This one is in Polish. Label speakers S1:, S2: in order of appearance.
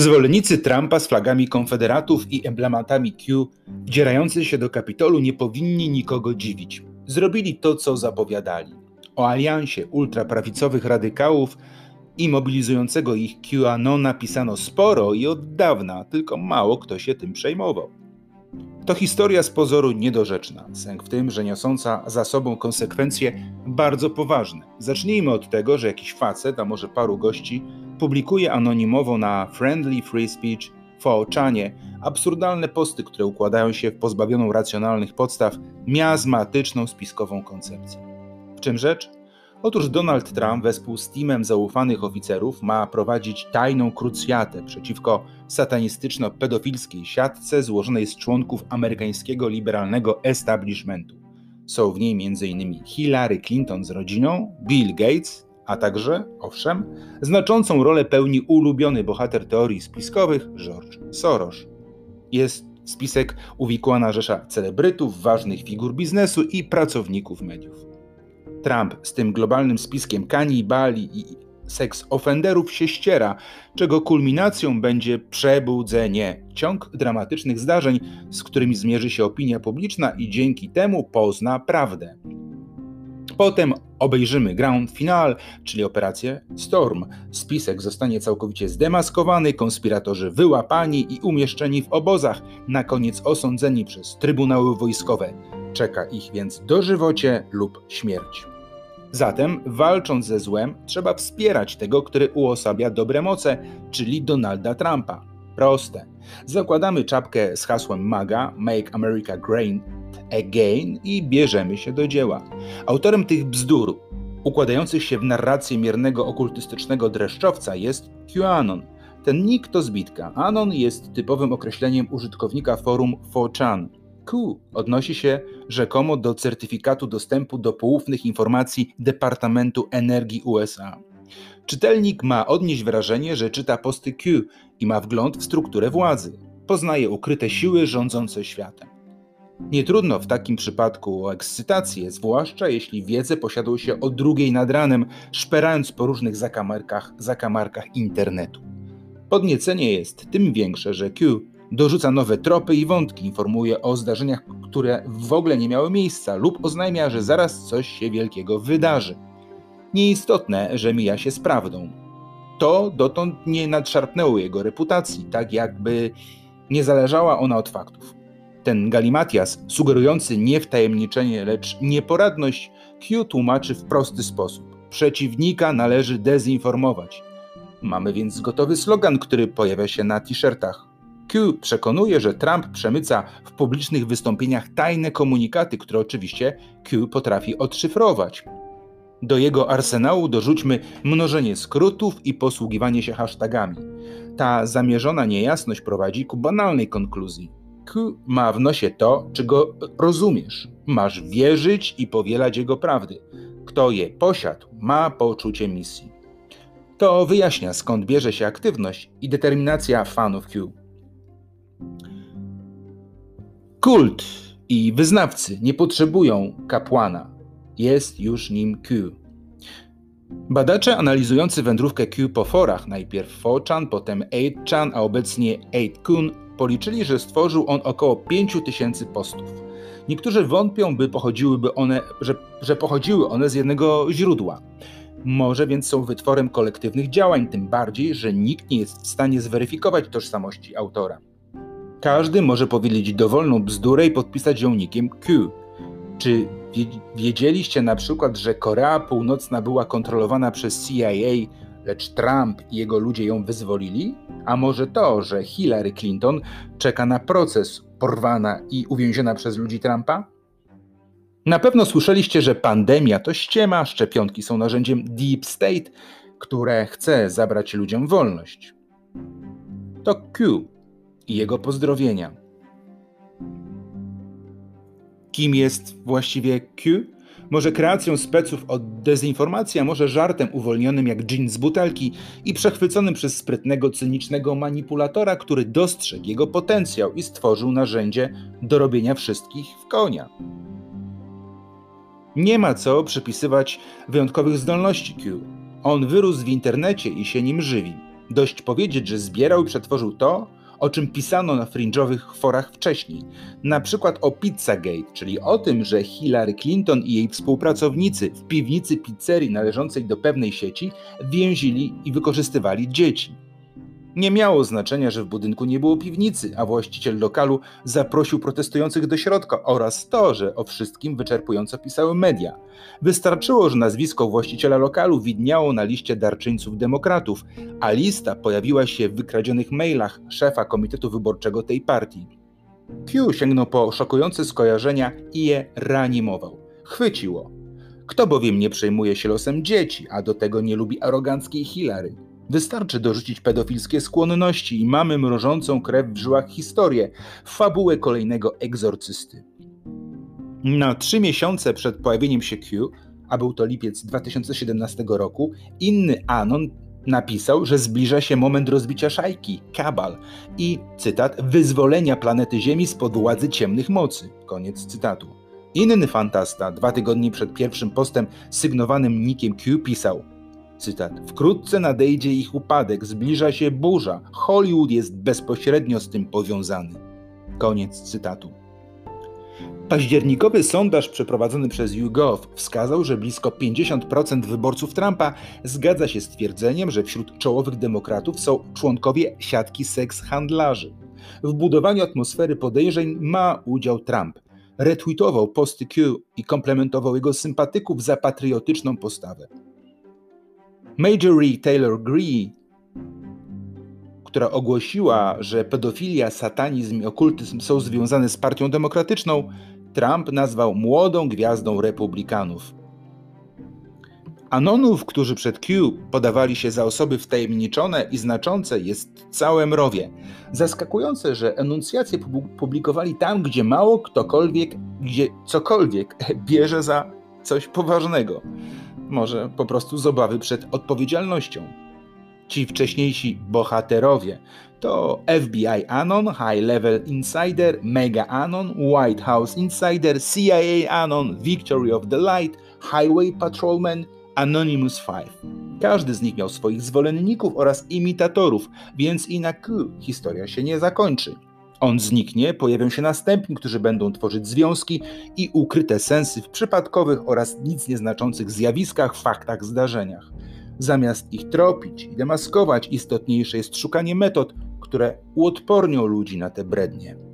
S1: Zwolennicy Trumpa z flagami konfederatów i emblematami Q, wdzierający się do Kapitolu, nie powinni nikogo dziwić. Zrobili to, co zapowiadali. O aliansie ultraprawicowych radykałów i mobilizującego ich QAnon napisano sporo i od dawna, tylko mało kto się tym przejmował. To historia z pozoru niedorzeczna, sęk w tym, że niosąca za sobą konsekwencje bardzo poważne. Zacznijmy od tego, że jakiś facet, a może paru gości, publikuje anonimowo na Friendly Free Speech Foczanie absurdalne posty, które układają się w pozbawioną racjonalnych podstaw miazmatyczną spiskową koncepcję. W czym rzecz? Otóż Donald Trump wespół z teamem zaufanych oficerów ma prowadzić tajną krucjatę przeciwko satanistyczno-pedofilskiej siatce złożonej z członków amerykańskiego liberalnego establishmentu. Są w niej m.in. Hillary Clinton z rodziną, Bill Gates, a także, owszem, znaczącą rolę pełni ulubiony bohater teorii spiskowych George Soros. Jest spisek uwikłana rzesza celebrytów, ważnych figur biznesu i pracowników mediów. Trump z tym globalnym spiskiem kanibali i seks offenderów się ściera, czego kulminacją będzie przebudzenie, ciąg dramatycznych zdarzeń, z którymi zmierzy się opinia publiczna i dzięki temu pozna prawdę. Potem obejrzymy Ground Final, czyli operację Storm. Spisek zostanie całkowicie zdemaskowany, konspiratorzy wyłapani i umieszczeni w obozach, na koniec osądzeni przez trybunały wojskowe. Czeka ich więc dożywocie lub śmierć. Zatem, walcząc ze złem, trzeba wspierać tego, który uosabia dobre moce, czyli Donalda Trumpa. Proste. Zakładamy czapkę z hasłem MAGA, Make America Great Again i bierzemy się do dzieła. Autorem tych bzdur, układających się w narrację miernego okultystycznego dreszczowca jest QAnon. Ten nick to zbitka. Anon jest typowym określeniem użytkownika forum 4chan. Q odnosi się rzekomo do certyfikatu dostępu do poufnych informacji Departamentu Energii USA. Czytelnik ma odnieść wrażenie, że czyta posty Q i ma wgląd w strukturę władzy. Poznaje ukryte siły rządzące światem. Nie trudno w takim przypadku o ekscytację, zwłaszcza jeśli wiedzę posiadał się o drugiej nad ranem, szperając po różnych zakamarkach, zakamarkach internetu. Podniecenie jest tym większe, że Q dorzuca nowe tropy i wątki, informuje o zdarzeniach, które w ogóle nie miały miejsca, lub oznajmia, że zaraz coś się wielkiego wydarzy. Nieistotne, że mija się z prawdą. To dotąd nie nadszarpnęło jego reputacji, tak jakby nie zależała ona od faktów. Ten galimatias, sugerujący nie wtajemniczenie, lecz nieporadność, Q tłumaczy w prosty sposób. Przeciwnika należy dezinformować. Mamy więc gotowy slogan, który pojawia się na t-shirtach. Q przekonuje, że Trump przemyca w publicznych wystąpieniach tajne komunikaty, które oczywiście Q potrafi odszyfrować. Do jego arsenału dorzućmy mnożenie skrótów i posługiwanie się hashtagami. Ta zamierzona niejasność prowadzi ku banalnej konkluzji. Q ma w nosie to, czego rozumiesz. Masz wierzyć i powielać jego prawdy. Kto je posiadł, ma poczucie misji. To wyjaśnia skąd bierze się aktywność i determinacja fanów Q. Kult i wyznawcy nie potrzebują kapłana, jest już nim Q. Badacze analizujący wędrówkę Q po forach, najpierw 4chan, potem 8chan, a obecnie 8kun, policzyli, że stworzył on około 5000 postów. Niektórzy wątpią, by pochodziłyby one, że, że pochodziły one z jednego źródła. Może więc są wytworem kolektywnych działań, tym bardziej, że nikt nie jest w stanie zweryfikować tożsamości autora. Każdy może powiedzieć dowolną bzdurę i podpisać ją nikiem Q. Czy wiedzieliście na przykład, że Korea Północna była kontrolowana przez CIA, lecz Trump i jego ludzie ją wyzwolili? A może to, że Hillary Clinton czeka na proces porwana i uwięziona przez ludzi Trumpa? Na pewno słyszeliście, że pandemia to ściema, szczepionki są narzędziem Deep State, które chce zabrać ludziom wolność. To Q i jego pozdrowienia. Kim jest właściwie Q? Może kreacją speców od dezinformacji, a może żartem uwolnionym jak dżin z butelki i przechwyconym przez sprytnego, cynicznego manipulatora, który dostrzegł jego potencjał i stworzył narzędzie do robienia wszystkich w konia. Nie ma co przypisywać wyjątkowych zdolności Q. On wyrósł w internecie i się nim żywi. Dość powiedzieć, że zbierał i przetworzył to, o czym pisano na fringe'owych forach wcześniej. Na przykład o Pizzagate, czyli o tym, że Hillary Clinton i jej współpracownicy w piwnicy pizzerii należącej do pewnej sieci więzili i wykorzystywali dzieci. Nie miało znaczenia, że w budynku nie było piwnicy, a właściciel lokalu zaprosił protestujących do środka oraz to, że o wszystkim wyczerpująco pisały media. Wystarczyło, że nazwisko właściciela lokalu widniało na liście darczyńców demokratów, a lista pojawiła się w wykradzionych mailach szefa komitetu wyborczego tej partii. Q sięgnął po szokujące skojarzenia i je reanimował. Chwyciło. Kto bowiem nie przejmuje się losem dzieci, a do tego nie lubi aroganckiej Hillary? Wystarczy dorzucić pedofilskie skłonności i mamy mrożącą krew w żyłach historię, fabułę kolejnego egzorcysty. Na trzy miesiące przed pojawieniem się Q, a był to lipiec 2017 roku, inny Anon napisał, że zbliża się moment rozbicia szajki, kabal i, cytat, wyzwolenia planety Ziemi spod władzy ciemnych mocy. Koniec cytatu. Inny fantasta, dwa tygodnie przed pierwszym postem sygnowanym nikiem Q pisał Cytat. Wkrótce nadejdzie ich upadek, zbliża się burza. Hollywood jest bezpośrednio z tym powiązany. Koniec cytatu. Październikowy sondaż przeprowadzony przez YouGov wskazał, że blisko 50% wyborców Trumpa zgadza się z twierdzeniem, że wśród czołowych demokratów są członkowie siatki seks handlarzy. W budowaniu atmosfery podejrzeń ma udział Trump. Retweetował posty Q i komplementował jego sympatyków za patriotyczną postawę. Majorie Taylor Greene, która ogłosiła, że pedofilia, satanizm i okultyzm są związane z partią demokratyczną, Trump nazwał młodą gwiazdą republikanów. Anonów, którzy przed Q podawali się za osoby wtajemniczone i znaczące, jest całe mrowie. Zaskakujące, że enuncjacje publikowali tam, gdzie mało ktokolwiek, gdzie cokolwiek bierze za coś poważnego może po prostu z obawy przed odpowiedzialnością. Ci wcześniejsi bohaterowie to FBI Anon, High Level Insider, Mega Anon, White House Insider, CIA Anon, Victory of the Light, Highway Patrolman, Anonymous 5. Każdy z nich miał swoich zwolenników oraz imitatorów, więc i na Q historia się nie zakończy. On zniknie, pojawią się następni, którzy będą tworzyć związki i ukryte sensy w przypadkowych oraz nic nieznaczących zjawiskach, faktach, zdarzeniach. Zamiast ich tropić i demaskować, istotniejsze jest szukanie metod, które uodpornią ludzi na te brednie.